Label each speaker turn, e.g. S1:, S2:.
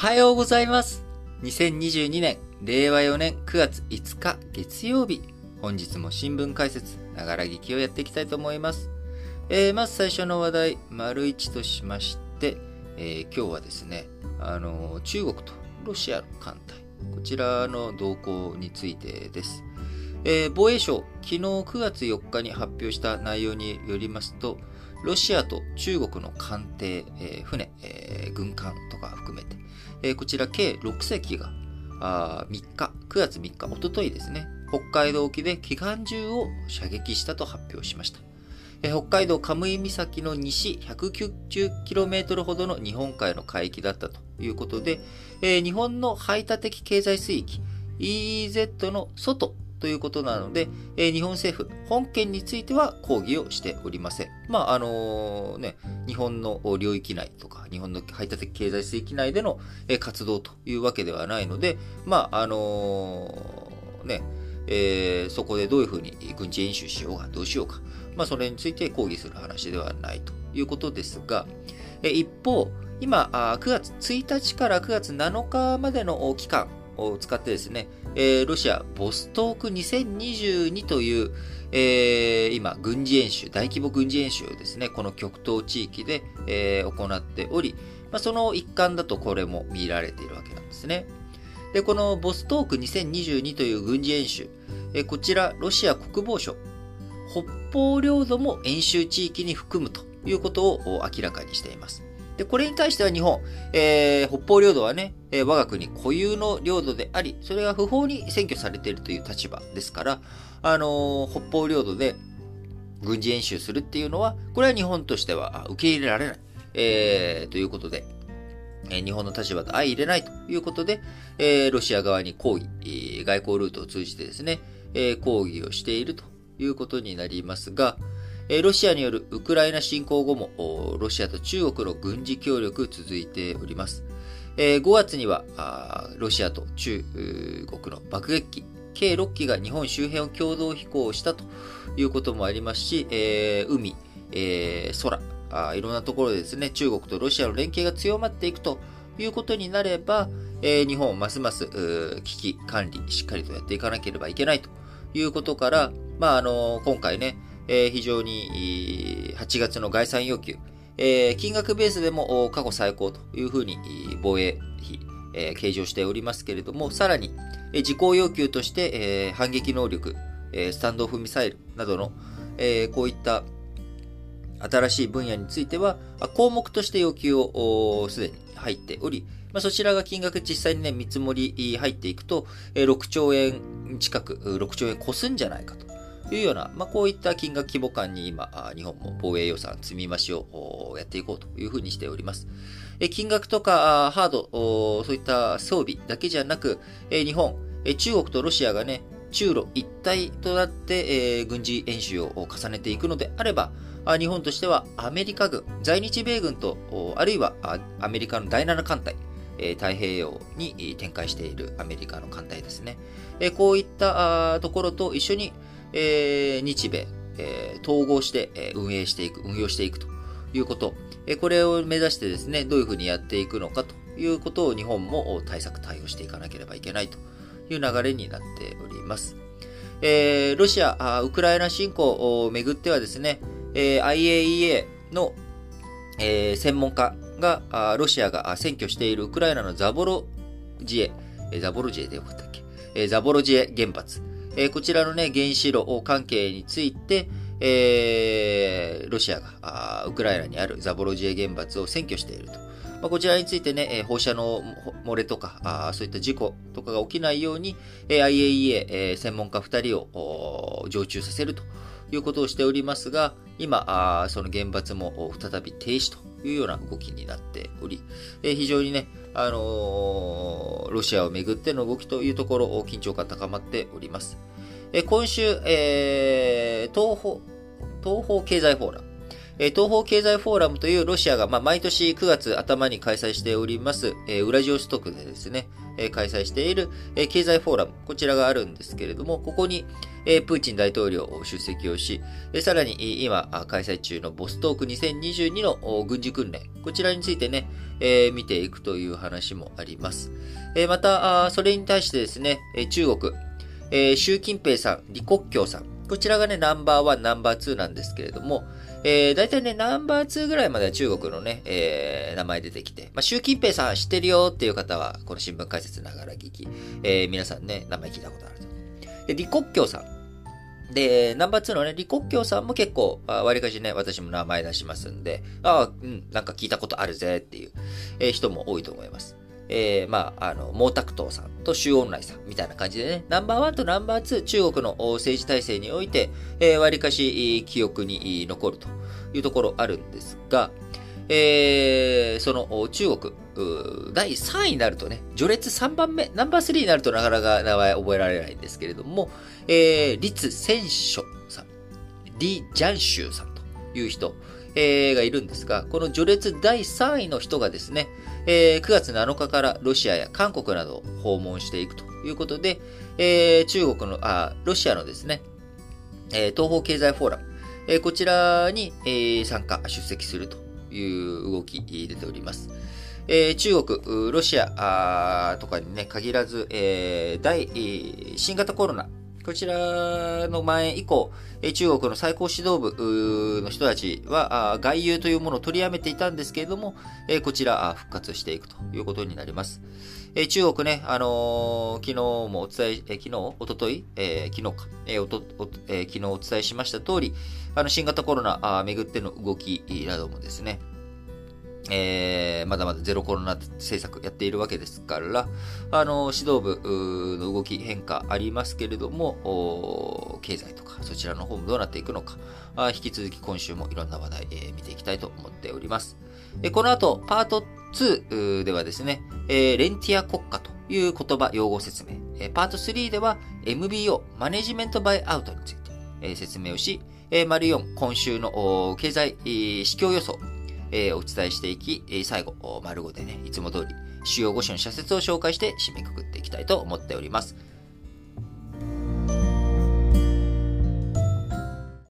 S1: はようございます。2022年、令和4年9月5日月曜日。本日も新聞解説、ながら聞きをやっていきたいと思います。えー、まず最初の話題、丸1としまして、えー、今日はですね、あの、中国とロシアの艦隊、こちらの動向についてです。えー、防衛省、昨日9月4日に発表した内容によりますと、ロシアと中国の艦艇、えー、船、えー、軍艦とか含めて、えー、こちら計6隻があ3日、9月3日、おとといですね、北海道沖で機関銃を射撃したと発表しました。北海道カムイ岬の西 190km ほどの日本海の海域だったということで、えー、日本の排他的経済水域 EEZ の外ということなので、えー、日本政府、本件については抗議をしておりません。まあ、あのー、ね、日本の領域内とか、日本の排他的経済水域内での、えー、活動というわけではないので、まあ、あのね、えー、そこでどういうふうに軍事演習しようか、どうしようか、まあ、それについて抗議する話ではないということですが、えー、一方、今、9月1日から9月7日までの期間を使ってですね、えー、ロシア、ボストーク2022という、えー、今、軍事演習、大規模軍事演習をですね、この極東地域で、えー、行っており、まあ、その一環だとこれも見られているわけなんですね。で、このボストーク2022という軍事演習、えー、こちら、ロシア国防省、北方領土も演習地域に含むということを明らかにしています。で、これに対しては日本、えー、北方領土はね、えー、我が国固有の領土であり、それが不法に占拠されているという立場ですから、あのー、北方領土で軍事演習するっていうのは、これは日本としては受け入れられない、えー、ということで、え日本の立場と相入れないということで、え、ロシア側に抗議、外交ルートを通じてですね、え、抗議をしているということになりますが、ロシアによるウクライナ侵攻後も、ロシアと中国の軍事協力続いております。5月には、ロシアと中国の爆撃機、計6機が日本周辺を共同飛行したということもありますし、海、空、いろんなところでですね、中国とロシアの連携が強まっていくということになれば、日本ますます危機管理しっかりとやっていかなければいけないということから、まあ、あの、今回ね、えー、非常に8月の概算要求、えー、金額ベースでも過去最高というふうに防衛費、えー、計上しておりますけれども、さらに、えー、事項要求として、えー、反撃能力、えー、スタンドオフミサイルなどの、えー、こういった新しい分野については、項目として要求をすでに入っており、まあ、そちらが金額実際にね、見積もり入っていくと、6兆円近く、6兆円越すんじゃないかと。いうような、まあ、こういった金額規模感に今、日本も防衛予算積み増しをやっていこうというふうにしております。金額とかハード、そういった装備だけじゃなく、日本、中国とロシアがね、中ロ一体となって、軍事演習を重ねていくのであれば、日本としてはアメリカ軍、在日米軍と、あるいはアメリカの第7艦隊、太平洋に展開しているアメリカの艦隊ですね。こういったところと一緒にえー、日米、えー、統合して、運営していく、運用していくと。いうこと、え、これを目指してですね、どういうふうにやっていくのかということを日本も対策対応していかなければいけないと。いう流れになっております。えー、ロシア、ウクライナ侵攻をめぐってはですね、えー、IAEA の、えー、専門家が、ロシアが占拠しているウクライナのザボロジエ、ザボロジエでよかったっけ、ザボロジエ原発、えー、こちらのね、原子炉関係について、えー、ロシアがウクライナにあるザボロジエ原発を占拠していると。まあ、こちらについてね、放射能漏れとか、あそういった事故とかが起きないように、IAEA、えー、専門家2人を常駐させるということをしておりますが、今、その原発も再び停止というような動きになっており、えー、非常にね、あのー、ロシアをめぐっての動きというところ、緊張が高まっております。え今週、えー、東方、東方経済フォーラム、え東方経済フォーラムというロシアが、まあ、毎年9月頭に開催しております、えウラジオストクでですね、え開催している、え経済フォーラム、こちらがあるんですけれども、ここに、えプーチン大統領出席をし、えさらに今開催中のボストーク2022の軍事訓練、こちらについてね、え見ていくという話もあります。えまた、それに対してですね、中国、え習近平さん、李克強さん、こちらがね、ナンバーワン、ナンバーツーなんですけれども、えー、大体ね、ナンバー2ぐらいまでは中国のね、えー、名前出てきて、まあ、習近平さん知ってるよっていう方は、この新聞解説ながら聞き、えー、皆さんね、名前聞いたことあると。で、李克強さん。で、ナンバー2のね、李克強さんも結構、わりかしね、私も名前出しますんで、ああ、うん、なんか聞いたことあるぜっていう、えー、人も多いと思います。えー、まあ、あの、毛沢東さんと周恩来さんみたいな感じでね、ナンバーワンとナンバーツー、中国の政治体制において、えー、割かし記憶に残るというところあるんですが、えー、その中国、第3位になるとね、序列3番目、ナンバー3になるとなかなか名前覚えられないんですけれども、えー、立選書さん、李ジャンシューさんという人、えー、がいるんですが、この序列第3位の人がですね、えー、9月7日からロシアや韓国などを訪問していくということで、えー、中国の、あ、ロシアのですね、えー、東方経済フォーラム、えー、こちらに、えー、参加、出席するという動き出ております。えー、中国、ロシアとかにね、限らず、えー、大、えー、新型コロナこちらの前以降、中国の最高指導部の人たちは外遊というものを取りやめていたんですけれども、こちら復活していくということになります。中国ね、あのー、昨日もお伝え、昨日、おととい、えー、昨日か、えーおとおえー、昨日お伝えしました通り、あの新型コロナあめぐっての動きなどもですね、えー、まだまだゼロコロナ政策やっているわけですから、あの、指導部の動き変化ありますけれども、経済とかそちらの方もどうなっていくのか、あ引き続き今週もいろんな話題、えー、見ていきたいと思っております。えこの後、パート2ではですね、えー、レンティア国家という言葉、用語説明。えパート3では MBO、マネジメントバイアウトについて、え説明をし、え丸4、今週の経済、指標予想、えー、お伝えしていき、えー、最後、丸5でね、いつも通り、主要5種の社説を紹介して締めくくっていきたいと思っております。